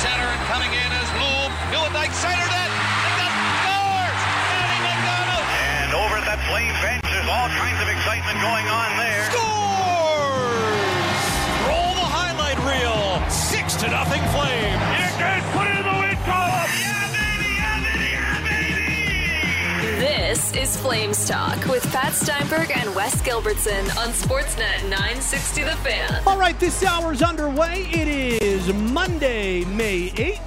center and coming in as Bloom. Newendike centered it. And that scores! And over at that flame bench, there's all kinds of excitement going on there. Scores! Is Flames Talk with Pat Steinberg and Wes Gilbertson on Sportsnet 960 The Fan. All right, this hour's underway. It is Monday, May 8th.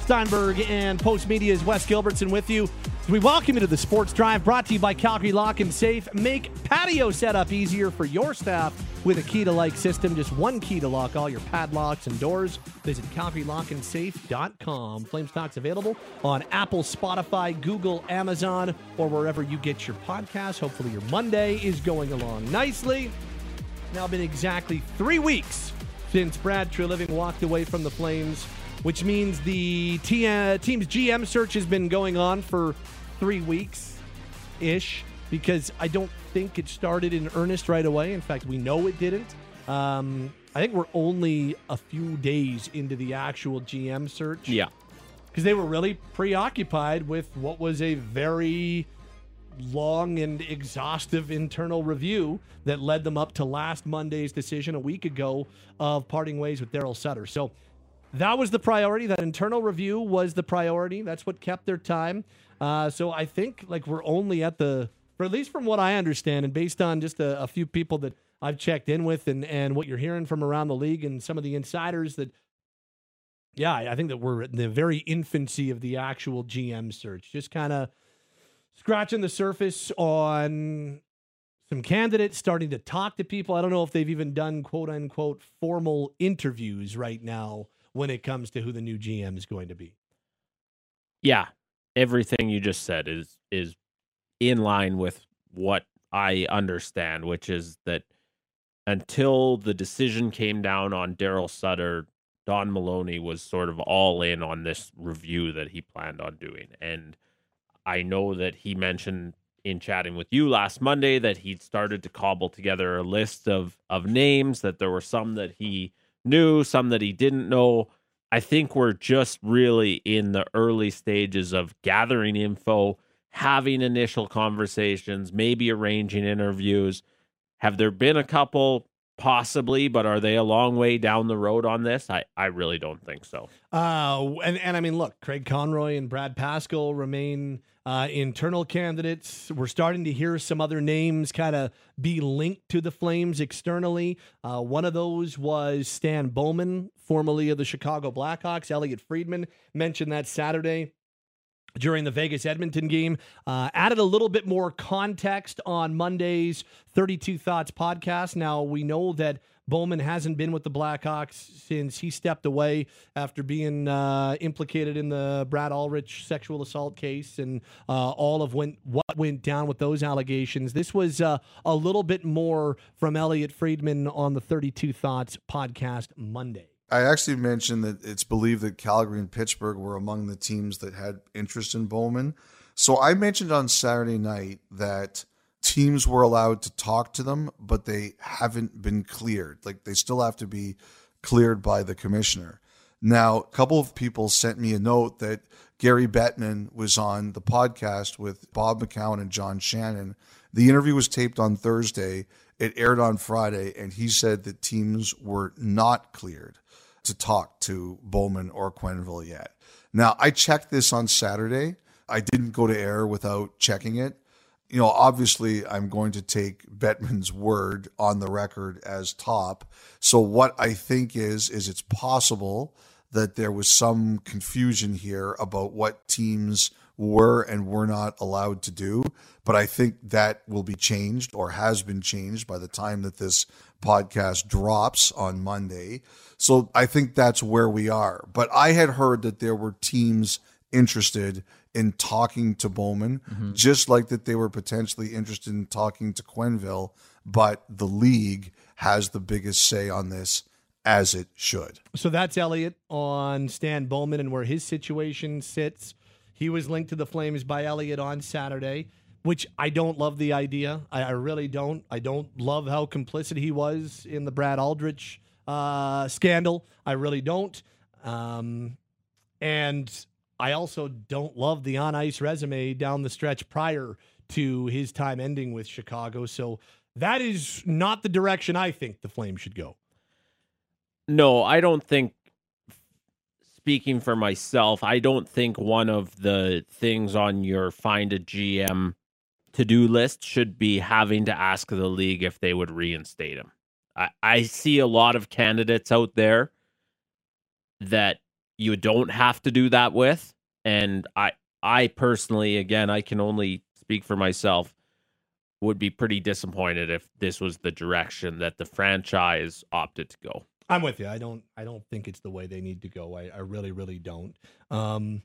Steinberg and Post Media's Wes Gilbertson with you. We welcome you to the Sports Drive brought to you by Calgary Lock and Safe. Make patio setup easier for your staff with a key to like system. Just one key to lock all your padlocks and doors. Visit CalgaryLockandSafe.com. Flames Talk's available on Apple, Spotify, Google, Amazon, or wherever you get your podcasts. Hopefully, your Monday is going along nicely. Now been exactly three weeks since Brad Treliving walked away from the Flames, which means the team's GM search has been going on for three weeks ish because I don't think it started in earnest right away. In fact, we know it didn't. Um, I think we're only a few days into the actual GM search Yeah. because they were really preoccupied with what was a very long and exhaustive internal review that led them up to last Monday's decision a week ago of parting ways with Daryl Sutter. So that was the priority. That internal review was the priority. That's what kept their time. Uh, so I think like we're only at the, or at least from what I understand, and based on just a, a few people that I've checked in with, and and what you're hearing from around the league, and some of the insiders that yeah, I think that we're in the very infancy of the actual GM search. Just kind of scratching the surface on some candidates, starting to talk to people. I don't know if they've even done quote unquote formal interviews right now when it comes to who the new GM is going to be. Yeah. Everything you just said is is in line with what I understand, which is that until the decision came down on Daryl Sutter, Don Maloney was sort of all in on this review that he planned on doing. And I know that he mentioned in chatting with you last Monday that he'd started to cobble together a list of of names, that there were some that he knew, some that he didn't know. I think we're just really in the early stages of gathering info, having initial conversations, maybe arranging interviews. Have there been a couple? Possibly, but are they a long way down the road on this? I, I really don't think so. Uh, and and I mean, look, Craig Conroy and Brad Pascal remain uh, internal candidates. We're starting to hear some other names kind of be linked to the Flames externally. Uh, one of those was Stan Bowman, formerly of the Chicago Blackhawks. Elliot Friedman mentioned that Saturday during the Vegas Edmonton game. Uh, added a little bit more context on Monday's 32 Thoughts podcast. Now, we know that Bowman hasn't been with the Blackhawks since he stepped away after being uh, implicated in the Brad Aldrich sexual assault case and uh, all of went, what went down with those allegations. This was uh, a little bit more from Elliot Friedman on the 32 Thoughts podcast Monday. I actually mentioned that it's believed that Calgary and Pittsburgh were among the teams that had interest in Bowman. So I mentioned on Saturday night that teams were allowed to talk to them, but they haven't been cleared. Like they still have to be cleared by the commissioner. Now, a couple of people sent me a note that Gary Bettman was on the podcast with Bob McCown and John Shannon. The interview was taped on Thursday. It aired on Friday, and he said that teams were not cleared to talk to Bowman or Quenneville yet. Now, I checked this on Saturday. I didn't go to air without checking it. You know, obviously, I'm going to take Bettman's word on the record as top. So, what I think is, is it's possible that there was some confusion here about what teams were and were not allowed to do. But I think that will be changed or has been changed by the time that this podcast drops on Monday. So I think that's where we are. But I had heard that there were teams interested in talking to Bowman, just like that they were potentially interested in talking to Quenneville, but the league has the biggest say on this as it should. So that's Elliot on Stan Bowman and where his situation sits. He was linked to the Flames by Elliot on Saturday, which I don't love the idea. I, I really don't. I don't love how complicit he was in the Brad Aldrich uh, scandal. I really don't. Um, And I also don't love the on ice resume down the stretch prior to his time ending with Chicago. So that is not the direction I think the Flames should go. No, I don't think. Speaking for myself, I don't think one of the things on your find a GM to do list should be having to ask the league if they would reinstate him. I, I see a lot of candidates out there that you don't have to do that with. And I I personally, again, I can only speak for myself, would be pretty disappointed if this was the direction that the franchise opted to go. I'm with you. I don't. I don't think it's the way they need to go. I, I really, really don't. Um,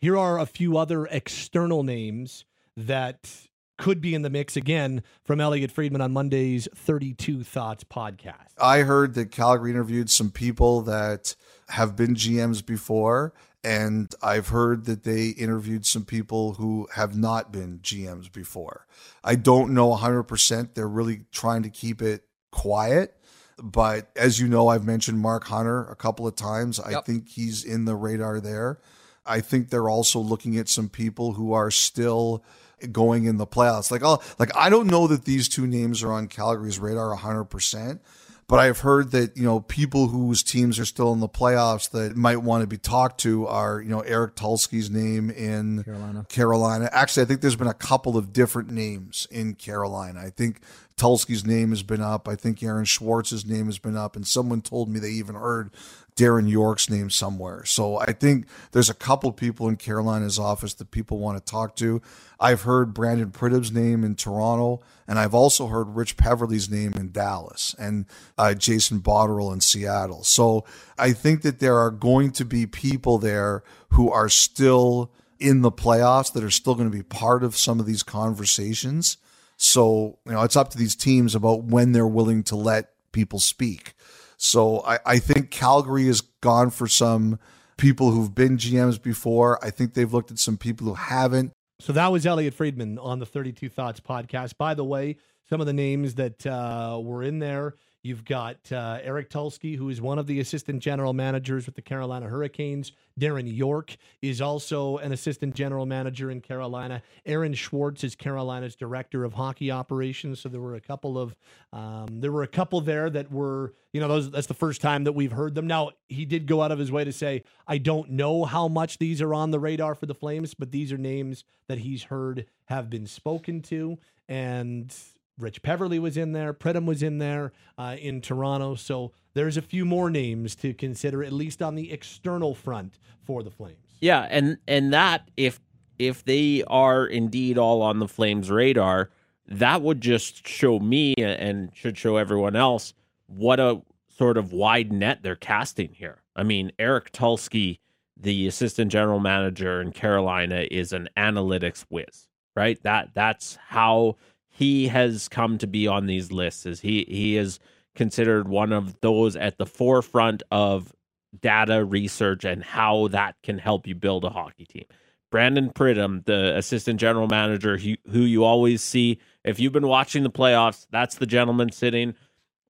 here are a few other external names that could be in the mix again from Elliot Friedman on Monday's 32 Thoughts podcast. I heard that Calgary interviewed some people that have been GMs before, and I've heard that they interviewed some people who have not been GMs before. I don't know 100%. They're really trying to keep it quiet. But as you know, I've mentioned Mark Hunter a couple of times. I think he's in the radar there. I think they're also looking at some people who are still going in the playoffs. Like, oh, like I don't know that these two names are on Calgary's radar 100%, but I've heard that, you know, people whose teams are still in the playoffs that might want to be talked to are, you know, Eric Tulsky's name in Carolina. Carolina. Actually, I think there's been a couple of different names in Carolina. I think Tulski's name has been up. I think Aaron Schwartz's name has been up. And someone told me they even heard Darren Yorke's name somewhere. So I think there's a couple people in Carolina's office that people want to talk to. I've heard Brandon Pridham's name in Toronto, and I've also heard Rich Peverley's name in Dallas and uh, Jason Botterill in Seattle. So I think that there are going to be people there who are still in the playoffs that are still going to be part of some of these conversations. So, you know, it's up to these teams about when they're willing to let people speak. So I, I think Calgary has gone for some people who've been GMs before. I think they've looked at some people who haven't. So that was Elliot Friedman on the 32 Thoughts podcast. By the way, some of the names that uh, were in there, you've got uh, Eric Tulsky, who is one of the assistant general managers with the Carolina Hurricanes. Darren Yorke is also an assistant general manager in Carolina. Aaron Schwartz is Carolina's director of hockey operations. So there were a couple of um, there were a couple there that were you know those that's the first time that we've heard them. Now he did go out of his way to say I don't know how much these are on the radar for the Flames, but these are names that he's heard have been spoken to and. Rich Peverley was in there. Pridham was in there uh, in Toronto. So there's a few more names to consider, at least on the external front for the Flames. Yeah, and and that if if they are indeed all on the Flames radar, that would just show me and should show everyone else what a sort of wide net they're casting here. I mean, Eric Tulsky, the assistant general manager in Carolina, is an analytics whiz, right? That that's how he has come to be on these lists. Is he he is considered one of those at the forefront of data research and how that can help you build a hockey team. Brandon Pridham, the assistant general manager, who, who you always see if you've been watching the playoffs, that's the gentleman sitting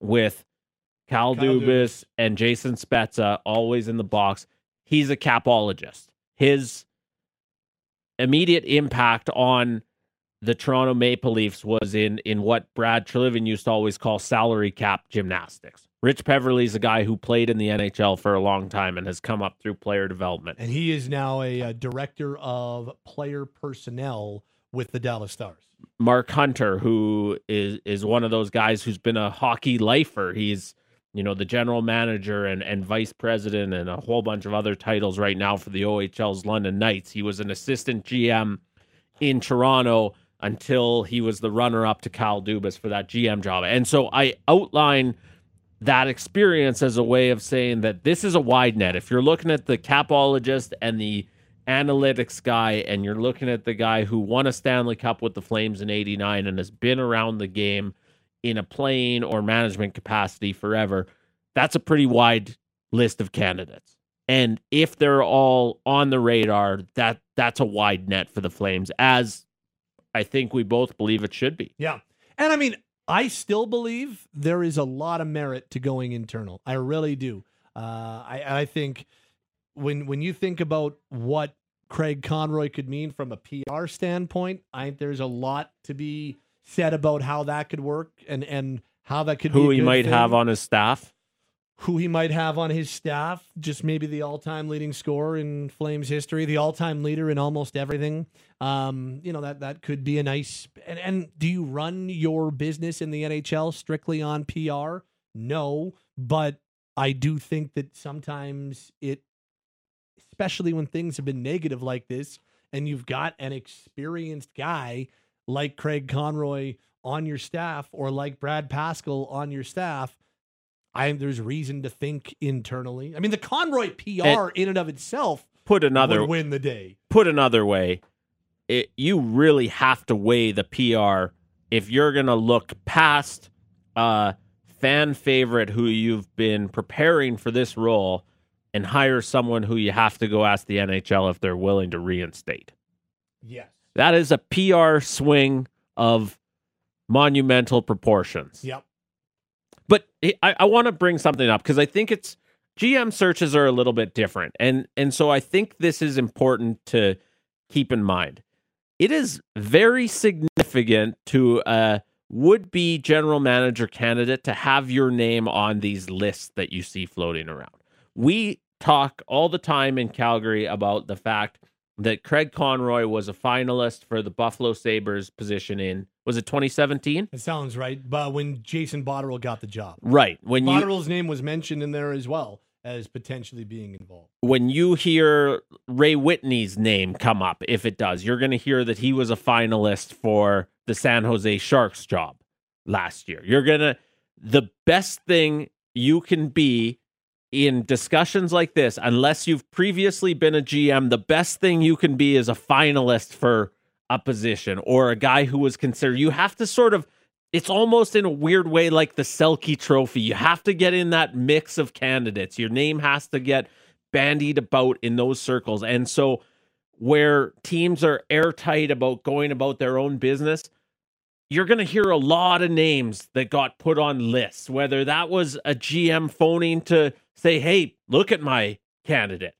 with Cal, Dubas, Dubas. and Jason Spezza, always in the box. He's a capologist. His immediate impact on the Toronto Maple Leafs was in in what Brad Treliving used to always call salary cap gymnastics. Rich Peverley's a guy who played in the NHL for a long time and has come up through player development. And he is now a, uh director of player personnel with the Dallas Stars. Mark Hunter, who is is one of those guys who's been a hockey lifer. He's you know the general manager and and vice president and a whole bunch of other titles right now for the OHL's London Knights. He was an assistant GM in Toronto until he was the runner up to Kyle Dubas for that GM job. And so I outline that experience as a way of saying that this is a wide net. If you're looking at the capologist and the analytics guy, and you're looking at the guy who won a Stanley Cup with the Flames in 89 and has been around the game in a playing or management capacity forever, that's a pretty wide list of candidates. And if they're all on the radar, that that's a wide net for the Flames, as I think we both believe it should be. Yeah. And I mean, I still believe there is a lot of merit to going internal. I really do. Uh, I, I think when when you think about what Craig Conroy could mean from a PR standpoint, I think there's a lot to be said about how that could work and and how that could Who he might thing. have on his staff. Who he might have on his staff, just maybe the all-time leading scorer in Flames history, the all-time leader in almost everything. Um, you know that that could be a nice. And, and do you run your business in the NHL strictly on PR? No, but I do think that sometimes it, especially when things have been negative like this, and you've got an experienced guy like Craig Conroy on your staff or like Brad Pascal on your staff, I there's reason to think internally. I mean, the Conroy PR in and of itself Put another would win the day. put another way, it, you really have to weigh the PR if you're going to look past a fan favorite who you've been preparing for this role and hire someone who you have to go ask the NHL if they're willing to reinstate. Yes. That is a PR swing of monumental proportions. Yep. But I, I want to bring something up because I think it's GM searches are a little bit different, and and so I think this is important to keep in mind. It is very significant to a would-be general manager candidate to have your name on these lists that you see floating around. We talk all the time in Calgary about the fact that Craig Conroy was a finalist for the Buffalo Sabres position in was it 2017? That sounds right. But when Jason Botterill got the job, Right. When you Botterill's name was mentioned in there as well as potentially being involved. when you hear Ray Whitney's name come up, if it does, you're going to hear that he was a finalist for the San Jose Sharks job last year. You're going to, the best thing you can be in discussions like this, unless you've previously been a GM, the best thing you can be is a finalist for a position or a guy who was considered. You have to sort of, it's almost in a weird way like the Selke trophy. You have to get in that mix of candidates. Your name has to get bandied about in those circles. And so, where teams are airtight about going about their own business, you're going to hear a lot of names that got put on lists, whether that was a GM phoning to say, hey, look at my candidate.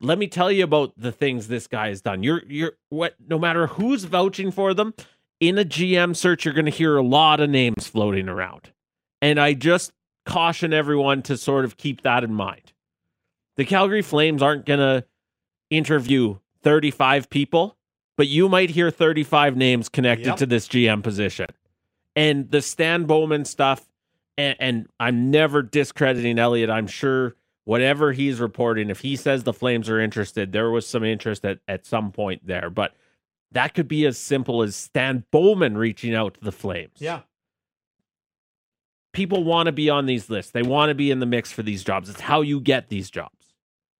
Let me tell you about the things this guy has done. You're you're what no matter who's vouching for them, in a GM search, you're going to hear a lot of names floating around. And I just caution everyone to sort of keep that in mind. The Calgary Flames aren't going to interview 35 people, but you might hear 35 names connected Yep. to this GM position. And the Stan Bowman stuff, and, and I'm never discrediting Elliot. I'm sure whatever he's reporting, if he says the Flames are interested, there was some interest at, at some point there. But that could be as simple as Stan Bowman reaching out to the Flames. Yeah. People want to be on these lists. They want to be in the mix for these jobs. It's how you get these jobs.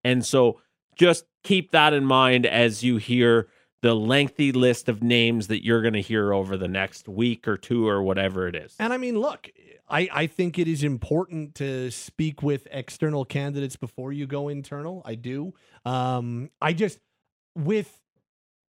And so just keep that in mind as you hear the lengthy list of names that you're going to hear over the next week or two or whatever it is. And I mean, look, I, I think it is important to speak with external candidates before you go internal. I do. Um, I just with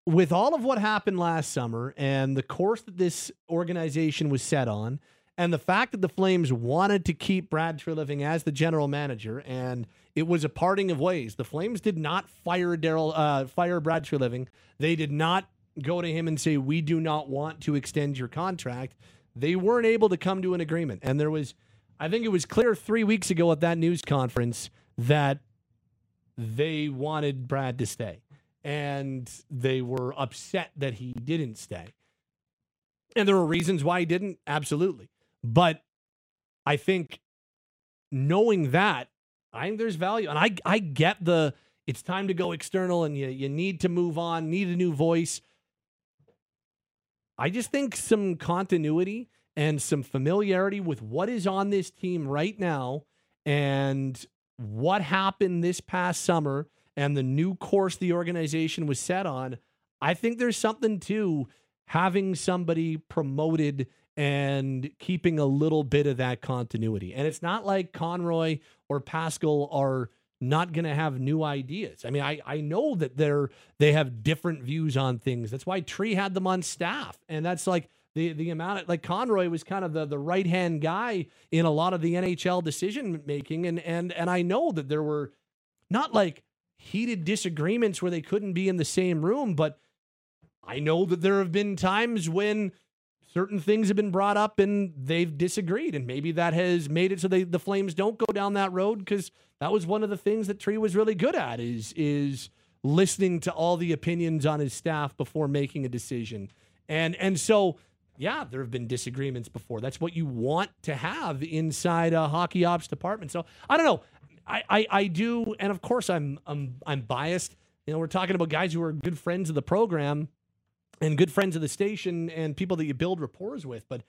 with all of what happened last summer and the course that this organization was set on, and the fact that the Flames wanted to keep Brad Treliving as the general manager, and it was a parting of ways. The Flames did not fire Daryl, uh, fire Brad Treliving. They did not go to him and say, "We do not want to extend your contract." They weren't able to come to an agreement, and there was, I think it was clear three weeks ago at that news conference that they wanted Brad to stay, and they were upset that he didn't stay. And there were reasons why he didn't, absolutely. But I think knowing that, I think there's value. And I I get the it's time to go external and you you need to move on, need a new voice. I just think some continuity and some familiarity with what is on this team right now and what happened this past summer and the new course the organization was set on. I think there's something to having somebody promoted and keeping a little bit of that continuity. And it's not like Conroy or Pascal are not going to have new ideas. I mean, I, I know that they're they have different views on things. That's why Tree had them on staff, and that's like the the amount of like Conroy was kind of the the right hand guy in a lot of the NHL decision making, and and and I know that there were not like heated disagreements where they couldn't be in the same room, but I know that there have been times when certain things have been brought up and they've disagreed and maybe that has made it so they, the flames don't go down that road because that was one of the things that tree was really good at is is listening to all the opinions on his staff before making a decision. And and so yeah there have been disagreements before. That's what you want to have inside a hockey ops department. So i don't know. I i, I do and of course i'm i'm i'm biased. You know we're talking about guys who are good friends of the program and good friends of the station and people that you build rapport with. But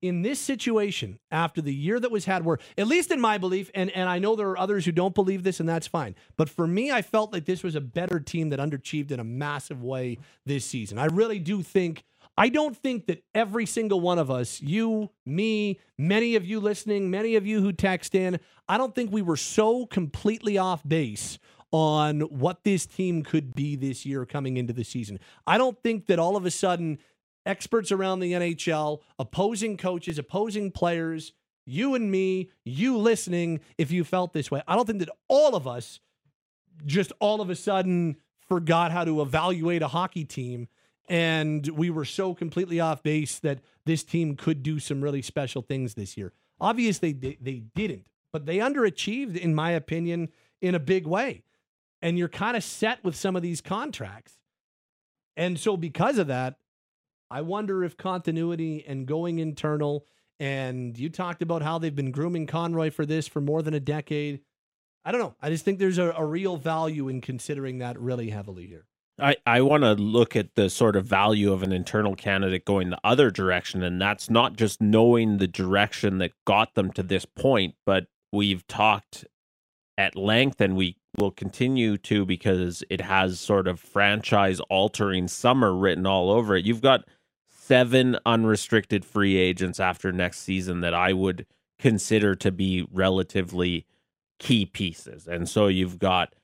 in this situation, after the year that was had, where at least in my belief, and, and I know there are others who don't believe this, and that's fine. But for me, I felt like this was a better team that underachieved in a massive way this season. I really do think. I don't think that every single one of us, you, me, many of you listening, many of you who text in, I don't think we were so completely off base on what this team could be this year coming into the season. I don't think that all of a sudden experts around the NHL, opposing coaches, opposing players, you and me, you listening, if you felt this way, I don't think that all of us just all of a sudden forgot how to evaluate a hockey team and we were so completely off base that this team could do some really special things this year. Obviously, they, they didn't, but they underachieved, in my opinion, in a big way and you're kind of set with some of these contracts. And so, because of that, I wonder if continuity and going internal, and you talked about how they've been grooming Conroy for this for more than a decade. I don't know. I just think there's a, a real value in considering that really heavily here. I, I want to look at the sort of value of an internal candidate going the other direction. And that's not just knowing the direction that got them to this point, but we've talked at length and we will continue to because it has sort of franchise altering summer written all over it. You've got seven unrestricted free agents after next season that I would consider to be relatively key pieces. And so you've got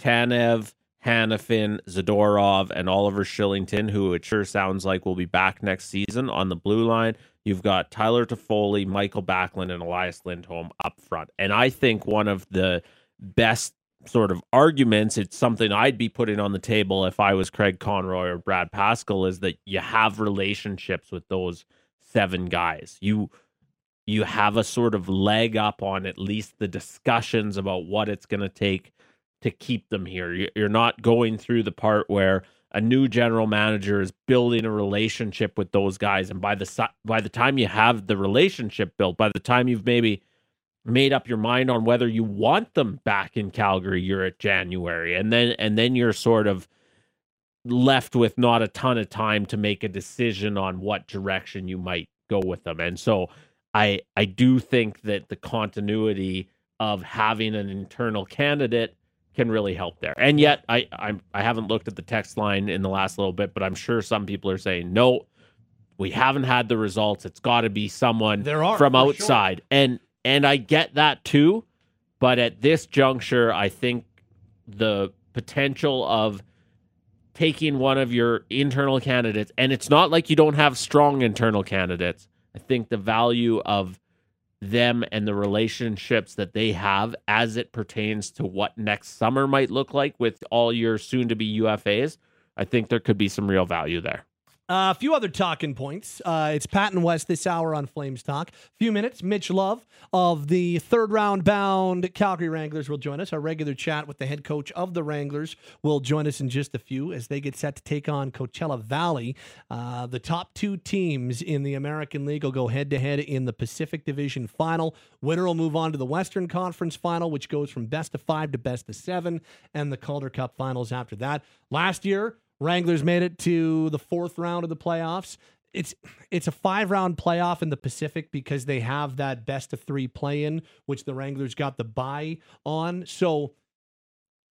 Tanev, Hanifin, Zadorov, and Oliver Kylington, who it sure sounds like will be back next season on the blue line. You've got Tyler Toffoli, Michael Backlund, and Elias Lindholm up front. And I think one of the best sort of arguments, it's something I'd be putting on the table if I was Craig Conroy or Brad Pascal is that you have relationships with those seven guys. You you have a sort of leg up on at least the discussions about what it's going to take to keep them here. You're not going through the part where a new general manager is building a relationship with those guys, and by the by the time you have the relationship built, by the time you've maybe made up your mind on whether you want them back in Calgary, you're at January, and then and then you're sort of left with not a ton of time to make a decision on what direction you might go with them. And so I I do think that the continuity of having an internal candidate can really help there. And yet I I'm I haven't looked at the text line in the last little bit, but I'm sure some people are saying no. We haven't had the results. It's got to be someone there are, from outside. Sure. And and I get that too. But at this juncture, I think the potential of taking one of your internal candidates, and it's not like you don't have strong internal candidates. I think the value of them and the relationships that they have as it pertains to what next summer might look like with all your soon to be UFAs, I think there could be some real value there. Uh, a few other talking points. Uh, it's Pat and Wes this hour on Flames Talk. A few minutes. Mitch Love of the third round bound Calgary Wranglers will join us. Our regular chat with the head coach of the Wranglers will join us in just a few as they get set to take on Coachella Valley. Uh, the top two teams in the American League will go head to head in the Pacific Division final. Winner will move on to the Western Conference final, which goes from best of five to best of seven, and the Calder Cup finals after that. Last year, Wranglers made it to the fourth round of the playoffs. It's it's a five round playoff in the Pacific because they have that best of three play in, which the Wranglers got the bye on. So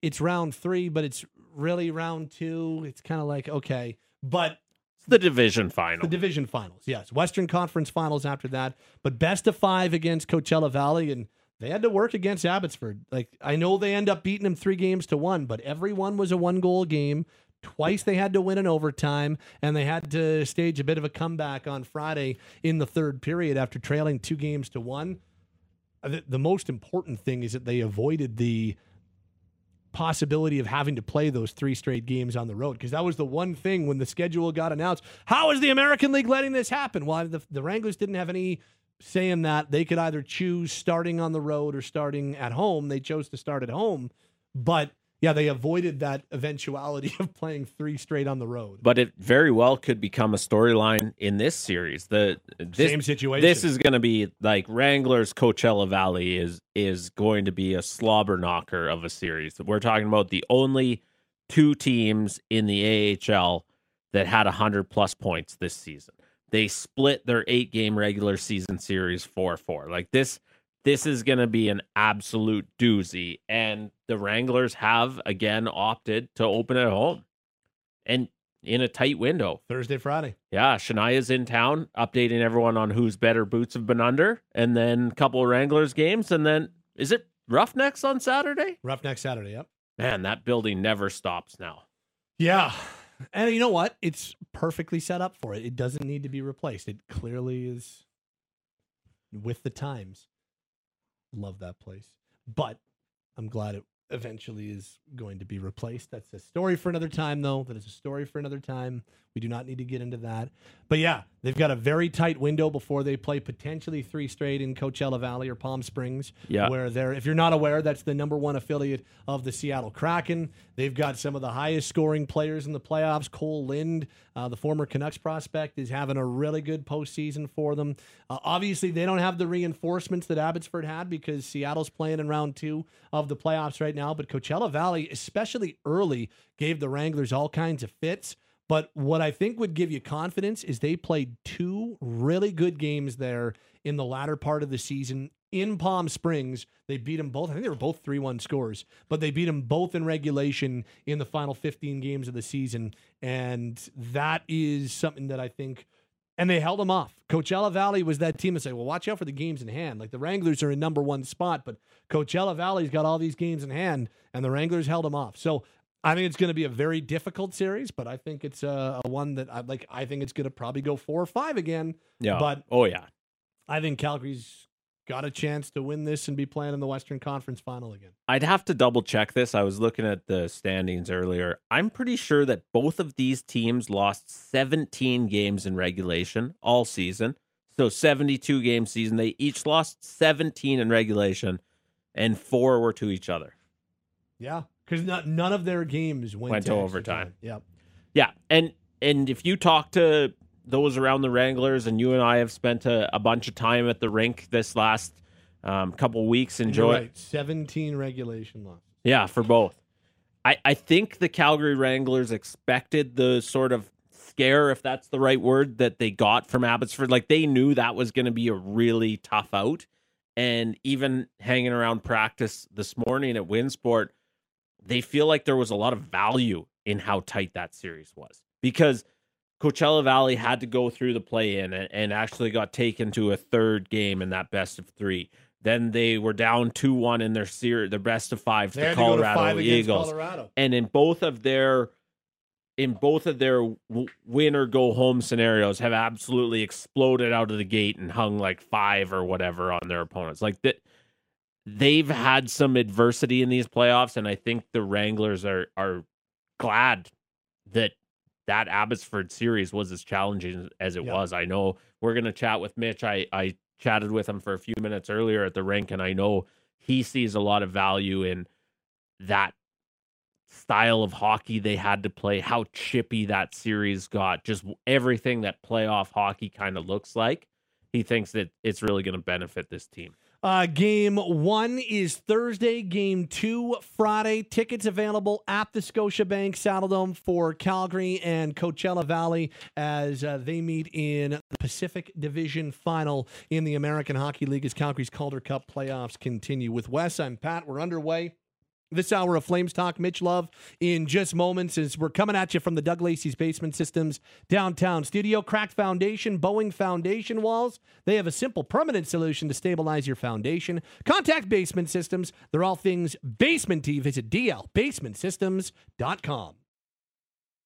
it's round three, but it's really round two. It's kind of like okay, but it's the division final. The division finals, yes. Western Conference finals after that, but best of five against Coachella Valley and they had to work against Abbotsford. Like I know they end up beating them three games to one, but every one was a one goal game. Twice they had to win in overtime, and they had to stage a bit of a comeback on Friday in the third period after trailing two games to one. Uh, the, the most important thing is that they avoided the possibility of having to play those three straight games on the road because that was the one thing when the schedule got announced. How is the American League letting this happen? Well, the, the Wranglers didn't have any saying that they could either choose starting on the road or starting at home. They chose to start at home, but yeah, they avoided that eventuality of playing three straight on the road. But it very well could become a storyline in this series. The this, Same situation. This is going to be like Wranglers Coachella Valley is is going to be a slobber knocker of a series. We're talking about the only two teams in the AHL that had 100 plus points this season. They split their 8 game regular season series 4-4. Like this this is going to be an absolute doozy. And the Wranglers have again opted to open at home and in a tight window. Thursday, Friday. Yeah, Shania's in town, updating everyone on whose better boots have been under, and then a couple of Wranglers games, and then is it Roughnecks on Saturday? Roughneck Saturday, yep. Man, that building never stops now. Yeah. And you know what? It's perfectly set up for it. It doesn't need to be replaced. It clearly is with the times. Love that place. But I'm glad it eventually is going to be replaced. That's a story for another time, though. That is a story for another time. We do not need to get into that. But yeah, they've got a very tight window before they play potentially three straight in Coachella Valley or Palm Springs. Yeah. Where they're, if you're not aware, that's the number one affiliate of the Seattle Kraken. They've got some of the highest scoring players in the playoffs. Kole Lind, uh, the former Canucks prospect, is having a really good postseason for them. Uh, obviously, they don't have the reinforcements that Abbotsford had because Seattle's playing in round two of the playoffs right now. But Coachella Valley, especially early, gave the Wranglers all kinds of fits. But what I think would give you confidence is they played two really good games there in the latter part of the season in Palm Springs. They beat them both. I think they were both 3 1 scores, but they beat them both in regulation in the final 15 games of the season. And that is something that I think. And they held them off. Coachella Valley was that team that said, well, watch out for the games in hand. Like the Wranglers are in number one spot, but Coachella Valley's got all these games in hand, and the Wranglers held them off. So I think it's going to be a very difficult series, but I think it's a, a one that I like. I think it's going to probably go four or five again. Yeah. But oh yeah. I think Calgary's got a chance to win this and be playing in the Western Conference Final again. I'd have to double check this. I was looking at the standings earlier. I'm pretty sure that both of these teams lost 17 games in regulation all season. So 72 game season. They each lost 17 in regulation, and four were to each other. Yeah, because none of their games went, Went to overtime. time. Yep. Yeah, and and if you talk to those around the Wranglers, and you and I have spent a, a bunch of time at the rink this last um, couple weeks, enjoy. right. Seventeen regulation losses. Yeah, for both. I, I think the Calgary Wranglers expected the sort of scare, if that's the right word, that they got from Abbotsford. Like they knew that was going to be a really tough out. And even hanging around practice this morning at Winsport, they feel like there was a lot of value in how tight that series was because Coachella Valley had to go through the play in and, and actually got taken to a third game in that best of three. Then they were down 2 1 in their series, their best of five to had to Colorado five Eagles Colorado. and in both of their in both of their win or go home scenarios have absolutely exploded out of the gate and hung like five or whatever on their opponents like that they've had some adversity in these playoffs and i think the wranglers are are glad that that abbotsford series was as challenging as it Yeah. was i know we're going to chat with mitch i i chatted with him for a few minutes earlier at the rink and i know he sees a lot of value in that style of hockey they had to play, how chippy that series got, just everything that playoff hockey kind of looks like. He thinks that it's really going to benefit this team. Uh, game one is Thursday. Game two, Friday. Tickets available at the Scotiabank Saddledome for Calgary and Coachella Valley as uh, they meet in the Pacific Division Final in the American Hockey League as Calgary's Calder Cup playoffs continue. With Wes, I'm Pat. We're underway. This hour of Flames Talk, Mitch Love, in just moments as we're coming at you from the Doug Lacey's Basement Systems downtown studio. Cracked foundation, bowing foundation walls. They have a simple, permanent solution to stabilize your foundation. Contact Basement Systems. They're all things basement Visit dlbasementsystems.com.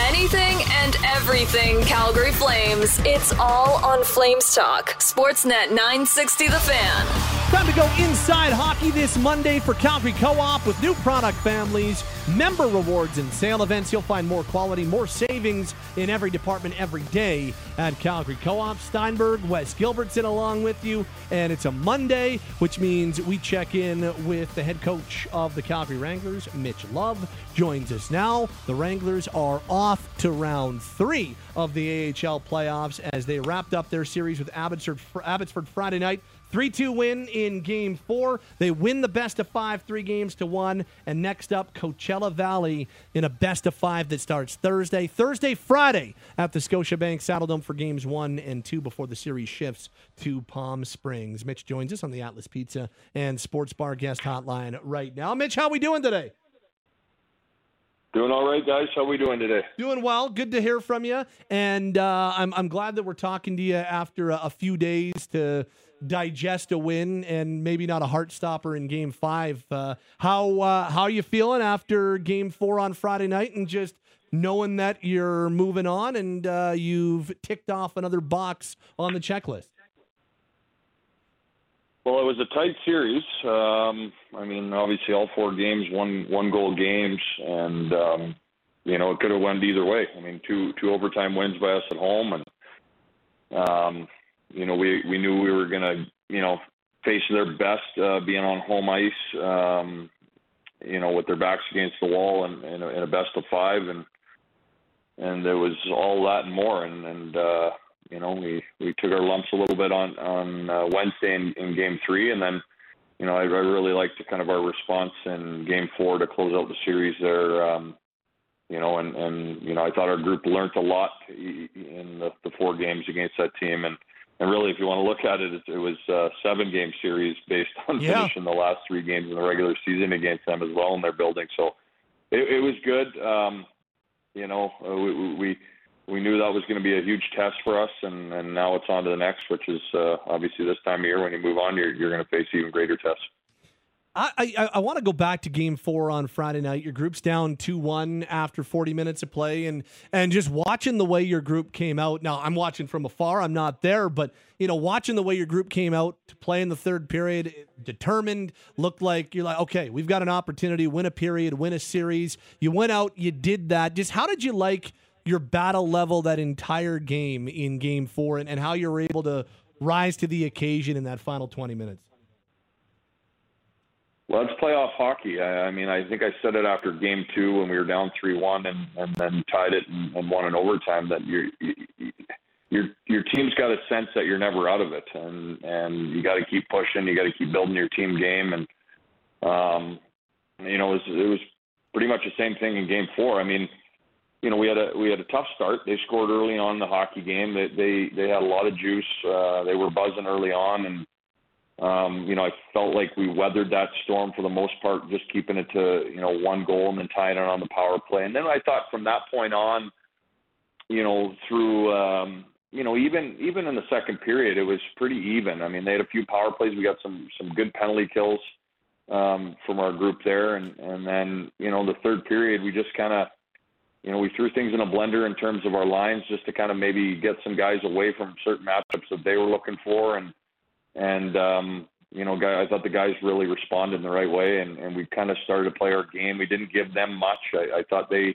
Anything and everything Calgary Flames. It's all on Flames Talk. Sportsnet 960 The Fan. Time to go inside hockey this Monday for Calgary Co-op with new product families, member rewards, and sale events. You'll find more quality, more savings in every department every day at Calgary Co-op. Steinberg, Wes Gilbertson along with you, and it's a Monday, which means we check in with the head coach of the Calgary Wranglers, Mitch Love, joins us now. The Wranglers are off to round three of the AHL playoffs as they wrapped up their series with Abbotsford, Abbotsford Friday night. 3 2 win in game four. They win the best of five, three games to one. And next up, Coachella Valley in a best of five that starts Thursday, Thursday, Friday at the Scotiabank Saddledome for games one and two before the series shifts to Palm Springs. Mitch joins us on the Atlas Pizza and Sports Bar guest hotline right now. Mitch, how are we doing today? Doing all right, guys. How we doing today? Doing well. Good to hear from you. And uh, I'm, I'm glad that we're talking to you after a, a few days to digest a win and maybe not a heart stopper in game five. Uh, how uh, how are you feeling after game four on Friday night and just knowing that you're moving on and uh, you've ticked off another box on the checklist? Well, it was a tight series. Um, I mean, obviously, all four games, one one goal games, and um, you know it could have went either way. I mean, two two overtime wins by us at home, and um, you know, we we knew we were to, you know, face their best uh, being on home ice, um, you know, with their backs against the wall and in, in, a best of five, and and there was all that and more, and and uh, you know, we we took our lumps a little bit on on uh, Wednesday in, in Game Three, and then. You know, I, I really liked kind of our response in Game Four to close out the series there. Um, you know, and and you know, I thought our group learned a lot in the, the four games against that team, and and really, if you want to look at it, it, it was a seven game series based on yeah. finishing the last three games in the regular season against them as well in their building. So it, it was good. Um, you know, uh, we, we we knew that was going to be a huge test for us, and, and now it's on to the next, which is uh, obviously this time of year when you move on, you're, you're going to face even greater tests. I, I, I want to go back to game four on Friday night. Your group's down 2 1 after 40 minutes of play, and, and just watching the way your group came out. Now, I'm watching from afar, I'm not there, but you know, watching the way your group came out to play in the third period, determined, looked like you're like, okay, we've got an opportunity, win a period, win a series. You went out, you did that. Just how did you like your battle level that entire game in game four and, and how you were able to rise to the occasion in that final 20 minutes? Well, it's playoff hockey. I, I mean, I think I said it after Game Two when we were down three one and and then tied it and, and won in overtime. That your your your team's got a sense that you're never out of it, and and you got to keep pushing. You got to keep building your team game, and um, you know, it was, it was pretty much the same thing in Game Four. I mean, you know, we had a we had a tough start. They scored early on in the hockey game. They they they had a lot of juice. Uh, they were buzzing early on, and um, you know, I felt like we weathered that storm for the most part, just keeping it to you know one goal and then tying it on the power play. And then I thought from that point on, you know, through um, you know even even in the second period, it was pretty even. I mean, they had a few power plays. We got some some good penalty kills um, from our group there, and and then you know the third period, we just kind of you know, we threw things in a blender in terms of our lines just to kind of maybe get some guys away from certain matchups that they were looking for, and and um, you know, I thought the guys really responded in the right way, and, and we kind of started to play our game. We didn't give them much. I, I thought they,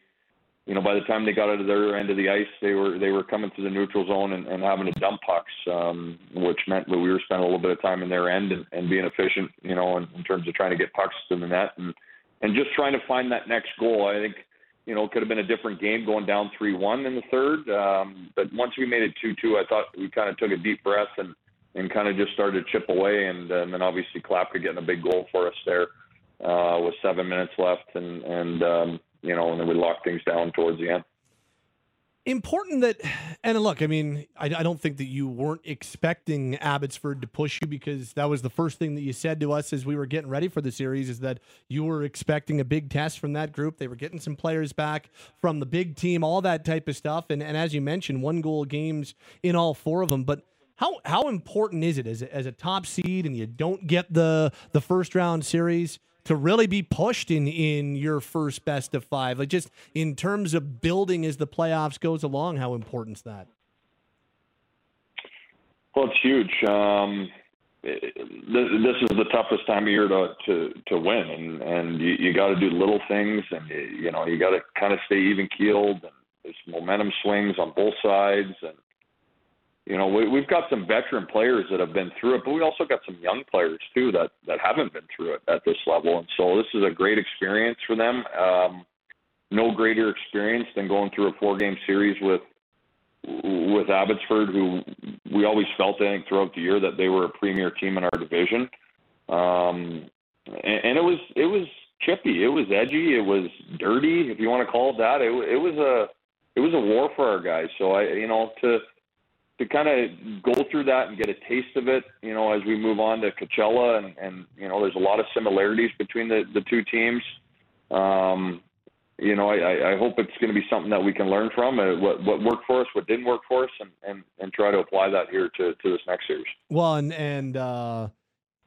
you know, by the time they got out of their end of the ice, they were they were coming to the neutral zone and, and having to dump pucks, um, which meant that we were spending a little bit of time in their end and, and being efficient, you know, in, in terms of trying to get pucks to the net and and just trying to find that next goal. I think you know, it could have been a different game going down 3 1 in the third. Um, but once we made it 2 2, I thought we kind of took a deep breath and, and kind of just started to chip away. And, uh, and then obviously Klapka getting a big goal for us there uh, with seven minutes left. And, and um, you know, and then we locked things down towards the end. Important that and look i mean I, I, don't think that you weren't expecting abbotsford to push you because that was the first thing that you said to us as we were getting ready for the series is that you were expecting a big test from that group. They were getting some players back from the big team all that type of stuff. And, and as you mentioned one goal games in all four of them. But how how important is it as a, as a top seed and you don't get the the first round series to really be pushed in in your first best of five? Like just in terms of building as the playoffs goes along, how important is that? Well, it's huge. Um, this is the toughest time of year to to, to win, and and you, you got to do little things, and you, you know you got to kind of stay even keeled, and there's momentum swings on both sides, and you know, we, we've got some veteran players that have been through it, but we also got some young players too that that haven't been through it at this level, and so this is a great experience for them. Um, no greater experience than going through a four-game series with with Abbotsford, who we always felt, I think, throughout the year that they were a premier team in our division. Um, and, and it was it was chippy, it was edgy, it was dirty, if you want to call it that. It, it was a it was a war for our guys. So I, you know, to to kind of go through that and get a taste of it, you know, as we move on to Coachella, and, and you know, there's a lot of similarities between the the two teams. Um, you know, I, I hope it's going to be something that we can learn from. Uh, what what worked for us, what didn't work for us, and and, and try to apply that here to to this next series. Well, and and uh,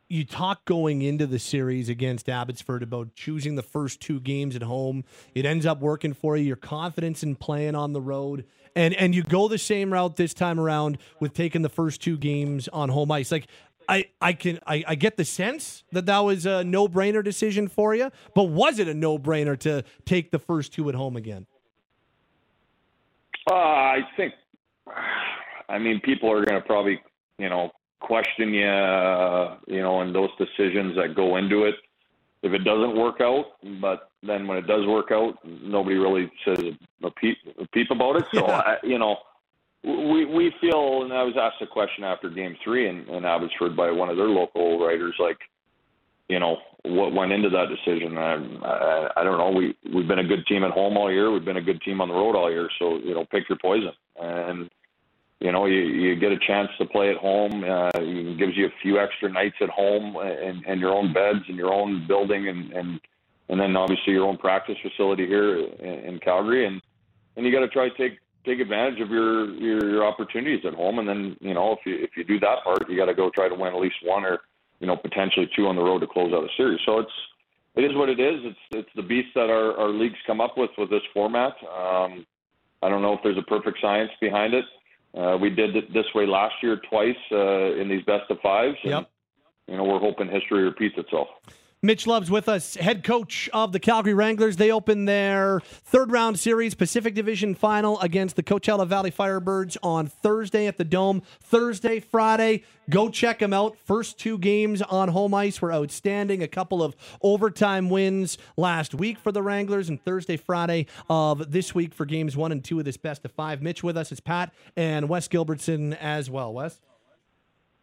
you talk going into the series against Abbotsford about choosing the first two games at home. It ends up working for you. Your confidence in playing on the road, and and you go the same route this time around with taking the first two games on home ice. Like I I can I, I get the sense that that was a no brainer decision for you, but was it a no brainer to take the first two at home again? Uh, I think. I mean, people are going to probably you know question you, uh, you know, and those decisions that go into it. If it doesn't work out, but then when it does work out, nobody really says a peep, a peep about it. So, yeah. I, you know, we we feel, and I was asked a question after Game Three in, in Abbotsford by one of their local writers, like, you know, what went into that decision. I, I I don't know. We we've been a good team at home all year. We've been a good team on the road all year. So you know, pick your poison. And you know, you, you get a chance to play at home. Uh, it gives you a few extra nights at home and, and your own beds and your own building and, and, and then obviously your own practice facility here in, in Calgary. And, and you got to try to take, take advantage of your, your, your opportunities at home. And then, you know, if you, if you do that part, you got to go try to win at least one or, you know, potentially two on the road to close out a series. So it's, it is what it is. It's, it's the beast that our, our leagues come up with, with this format. Um, I don't know if there's a perfect science behind it. Uh, we did it this way last year twice uh, in these best of fives. And, yep. You know, we're hoping history repeats itself. Mitch Love's with us, head coach of the Calgary Wranglers. They open their third round series Pacific Division final against the Coachella Valley Firebirds on Thursday at the Dome. Thursday, Friday. Go check them out. First two games on home ice were outstanding. A couple of overtime wins last week for the Wranglers, and Thursday, Friday of this week for games one and two of this best of five. Mitch with us is Pat and Wes Gilbertson as well. Wes?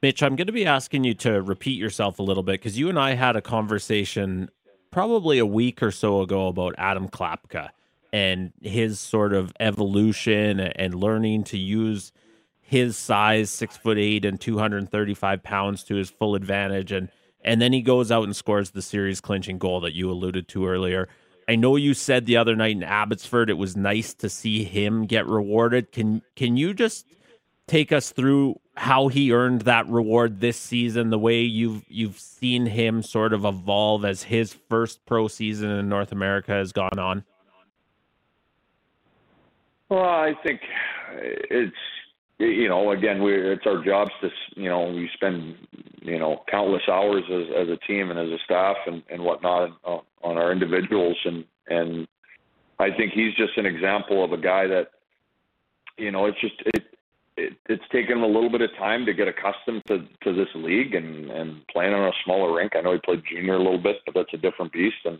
Mitch, I'm going to be asking you to repeat yourself a little bit because you and I had a conversation probably a week or so ago about Adam Klapka and his sort of evolution and learning to use his size, six foot eight and 235 pounds to his full advantage. And, and then he goes out and scores the series clinching goal that you alluded to earlier. I know you said the other night in Abbotsford it was nice to see him get rewarded. Can can you just take us through how he earned that reward this season, the way you've you've seen him sort of evolve as his first pro season in North America has gone on? Well, I think it's you know again we it's our jobs to you know we spend you know countless hours as as a team and as a staff and and whatnot on, on our individuals and and I think he's just an example of a guy that you know it's just it it, it's taken him a little bit of time to get accustomed to to this league and and playing on a smaller rink. I know he played junior a little bit, but that's a different beast. And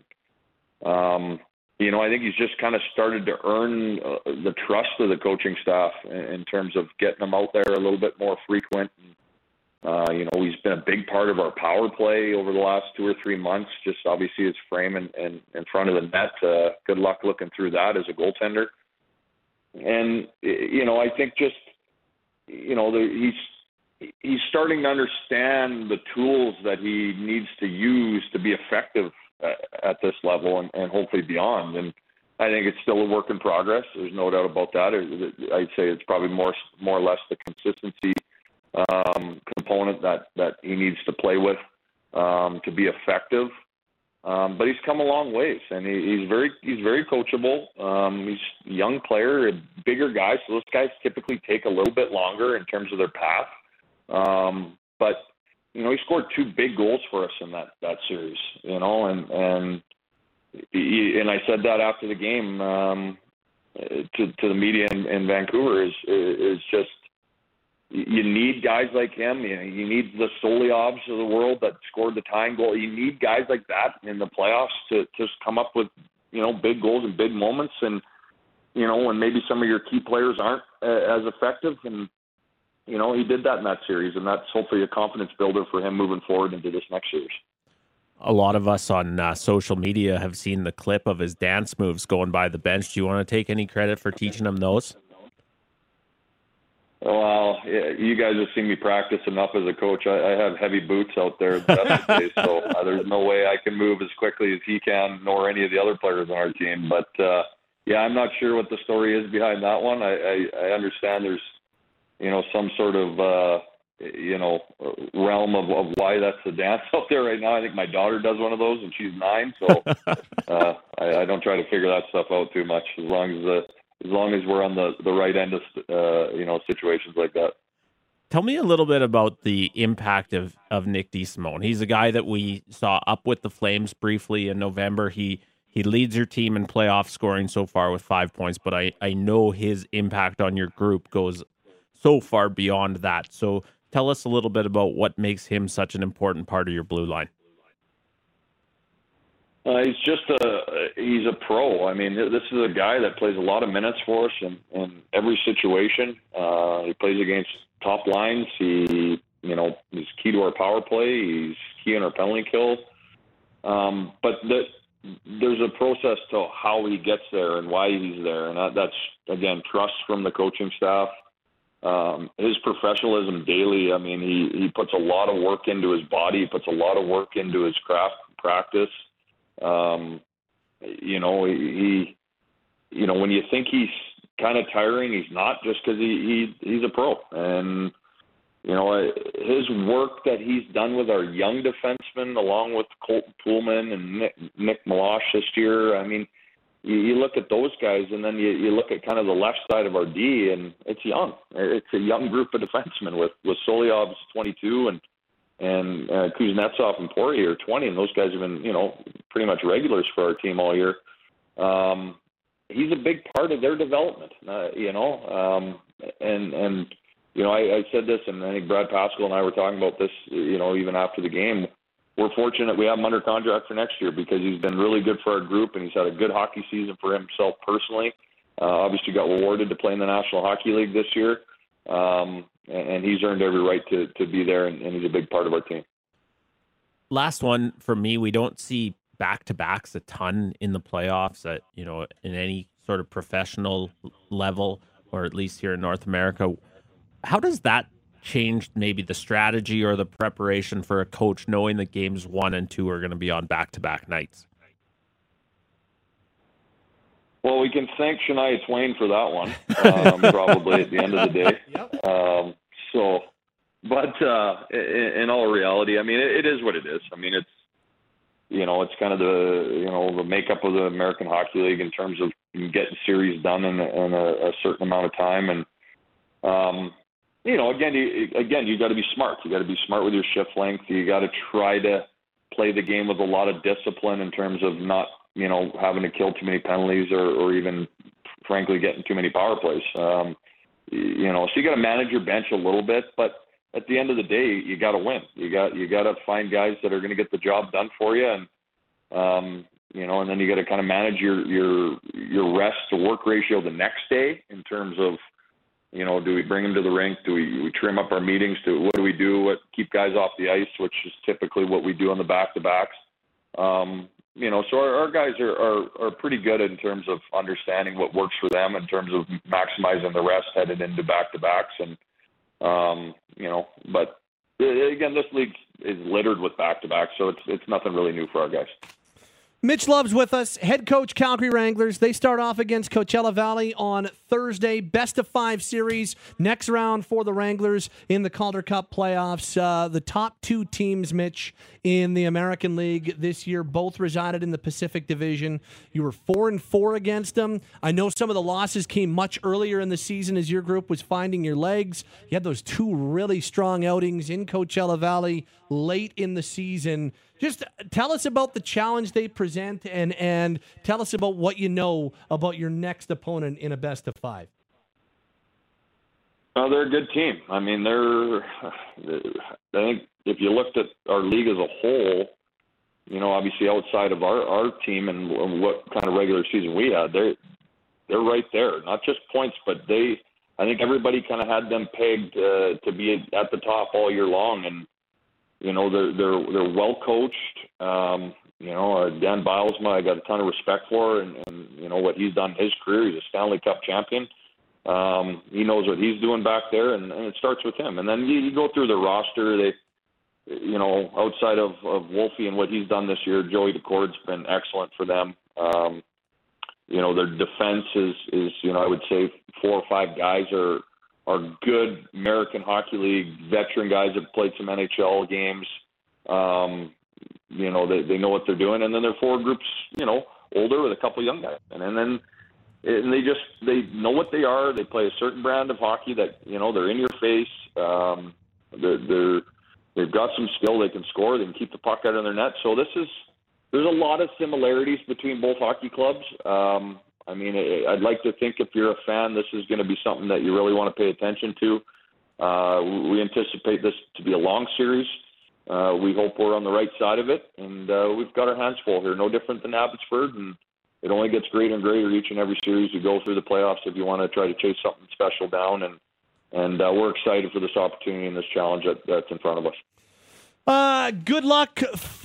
um, you know, I think he's just kind of started to earn uh, the trust of the coaching staff in, in terms of getting him out there a little bit more frequent. And, uh, you know, he's been a big part of our power play over the last two or three months. Just obviously his frame in, in, in front of the net. Uh, good luck looking through that as a goaltender. and you know, I think just you know, the, he's he's starting to understand the tools that he needs to use to be effective at, at this level and, and hopefully beyond. And I think it's still a work in progress. There's no doubt about that. I'd say it's probably more more or less the consistency um, component that that he needs to play with um, to be effective. Um, but he's come a long ways, and he, he's very he's very coachable. Um, he's a young player, a bigger guy, so those guys typically take a little bit longer in terms of their path. Um, but you know, he scored two big goals for us in that that series. You know, and and he, and I said that after the game um, to to the media in, in Vancouver is is just you need guys like him. You, know, you need the Solovyovs of the world that scored the tying goal. You need guys like that in the playoffs to just come up with you know big goals and big moments. And you know when maybe some of your key players aren't uh, as effective. And you know he did that in that series, and that's hopefully a confidence builder for him moving forward into this next series. A lot of us on uh, social media have seen the clip of his dance moves going by the bench. Do you want to take any credit for teaching him those? Well, you guys have seen me practice enough as a coach. I, have heavy boots out there the best so uh, there's no way I can move as quickly as he can, nor any of the other players on our team. But uh, yeah, I'm not sure what the story is behind that one. I, I, I understand there's, you know, some sort of, uh, you know, realm of, of why that's the dance out there right now. I think my daughter does one of those, and she's nine, so uh, I, I don't try to figure that stuff out too much. As long as the as long as we're on the the right end of uh, you know situations like that. Tell me a little bit about the impact of of Nick DeSimone. He's a guy that we saw up with the Flames briefly in November. He he leads your team in playoff scoring so far with five points, but I I know his impact on your group goes so far beyond that. So tell us a little bit about what makes him such an important part of your blue line. Uh, he's just a he's a pro. I mean, this is a guy that plays a lot of minutes for us in, in every situation. Uh, he plays against top lines. He, you know, he's key to our power play. He's key in our penalty kill. Um, but the, there's a process to how he gets there and why he's there, and that, that's again trust from the coaching staff. Um, his professionalism daily. I mean, he he puts a lot of work into his body. He puts a lot of work into his craft practice. Um, you know, he, you know, when you think he's kind of tiring, he's not just because he, he he's a pro. And you know, his work that he's done with our young defensemen, along with Colton Poolman and Nick, Nick Meloche this year. I mean, you, you look at those guys, and then you, you look at kind of the left side of our D, and it's young. It's a young group of defensemen with with Solovyov's 22 and and uh, Kuznetsov and Poirier are 20, and those guys have been, you know, pretty much regulars for our team all year. Um, he's a big part of their development, uh, you know, um, and and you know, I, I said this, and I think Brad Pascall and I were talking about this, you know, even after the game. We're fortunate we have him under contract for next year because he's been really good for our group, and he's had a good hockey season for himself personally. Uh, obviously, got rewarded to play in the National Hockey League this year. Um, and he's earned every right to to be there, and, and he's a big part of our team. Last one for me, we don't see back to backs a ton in the playoffs at you know in any sort of professional level, or at least here in North America. How does that change maybe the strategy or the preparation for a coach knowing that games one and two are going to be on back to back nights? Well, we can thank Shania Twain for that one, um, probably at the end of the day. Um, so, but uh, in, in all reality, I mean, it, it is what it is. I mean, it's you know, it's kind of the you know the makeup of the American Hockey League in terms of getting series done in, in a, a certain amount of time, and um, you know, again, you, again, you got to be smart. You got to be smart with your shift length. You got to try to play the game with a lot of discipline in terms of not you know, having to kill too many penalties or, or even, frankly, getting too many power plays. Um, you know, so you got to manage your bench a little bit, but at the end of the day, you got to win. You got you got to find guys that are going to get the job done for you, and um, you know, and then you got to kind of manage your your your rest to work ratio the next day in terms of, you know, do we bring them to the rink? Do we, we trim up our meetings? Do what do we do? What keep guys off the ice, which is typically what we do on the back to backs. Um, you know, so our, our guys are, are are pretty good in terms of understanding what works for them in terms of maximizing the rest headed into back to backs, and um, you know, but uh, again, this league is littered with back to backs, so it's it's nothing really new for our guys. Mitch Love's with us, head coach Calgary Wranglers. They start off against Coachella Valley on Thursday, best of five series. Next round for the Wranglers in the Calder Cup playoffs. Uh, the top two teams, Mitch, in the American League this year, both resided in the Pacific Division. You were four and four against them. I know some of the losses came much earlier in the season as your group was finding your legs. You had those two really strong outings in Coachella Valley late in the season. Just tell us about the challenge they present and and tell us about what you know about your next opponent in a best of five. Well, they're a good team. I mean, they're. I think if you looked at our league as a whole, you know, obviously outside of our our team and what kind of regular season we had, they're they're right there. Not just points, but they. I think everybody kind of had them pegged uh, to be at the top all year long, and you know, they're they're they're well coached. Um, you know, uh, Dan Bylsma, I got a ton of respect for, and, and you know what he's done in his career. He's a Stanley Cup champion. Um, he knows what he's doing back there, and, and it starts with him. And then you, you go through the roster. They, you know, outside of of Wolfie and what he's done this year, Joey Daccord's been excellent for them. Um, you know, their defense is is you know I would say four or five guys are are good American Hockey League veteran guys that played some NHL games. Um, you know, they they know what they're doing, and then their forward groups, you know, older with a couple young guys, and, and then and they just they know what they are. They play a certain brand of hockey that you know they're in your face. Um, they're, they're they've got some skill. They can score. They can keep the puck out of their net. So this is there's a lot of similarities between both hockey clubs. Um, I mean, I'd like to think if you're a fan, this is going to be something that you really want to pay attention to. Uh, we anticipate this to be a long series. Uh, we hope we're on the right side of it, and uh, we've got our hands full here. No different than Abbotsford, and it only gets greater and greater each and every series you go through the playoffs. If you want to try to chase something special down, and and uh, we're excited for this opportunity and this challenge that, that's in front of us. Uh, good luck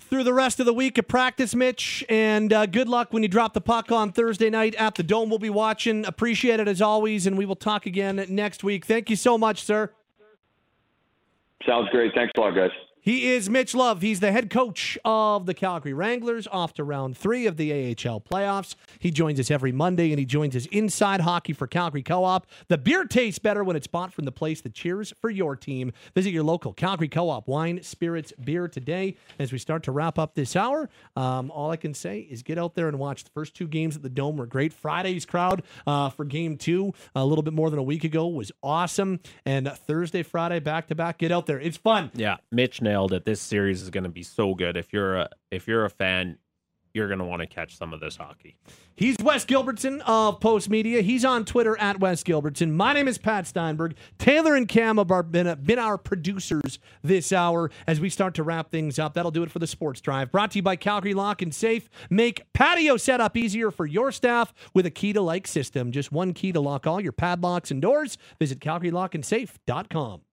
through the rest of the week at practice, Mitch, and uh, good luck when you drop the puck on Thursday night at the Dome. We'll be watching. Appreciate it as always, and we will talk again next week. Thank you so much, sir. Sounds great. Thanks a lot, guys. He is Mitch Love. He's the head coach of the Calgary Wranglers off to round three of the AHL playoffs. He joins us every Monday and he joins us inside hockey for Calgary Co op. The beer tastes better when it's bought from the place that cheers for your team. Visit your local Calgary Co op wine, spirits, beer today. As we start to wrap up this hour, um, all I can say is get out there and watch. The first two games at the Dome were great. Friday's crowd uh, for game two, a little bit more than a week ago, was awesome. And Thursday, Friday, back to back. Get out there. It's fun. Yeah, Mitch nailed it. This series is going to be so good. If you're a if you're a fan, you're going to want to catch some of this hockey. He's Wes Gilbertson of Post Media. He's on Twitter at Wes Gilbertson. My name is Pat Steinberg. Taylor and Cam have been, been our producers this hour as we start to wrap things up. That'll do it for the Sports Drive. Brought to you by Calgary Lock and Safe. Make patio setup easier for your staff with a key to like system. Just one key to lock all your padlocks and doors. Visit CalgaryLockandSafe.com.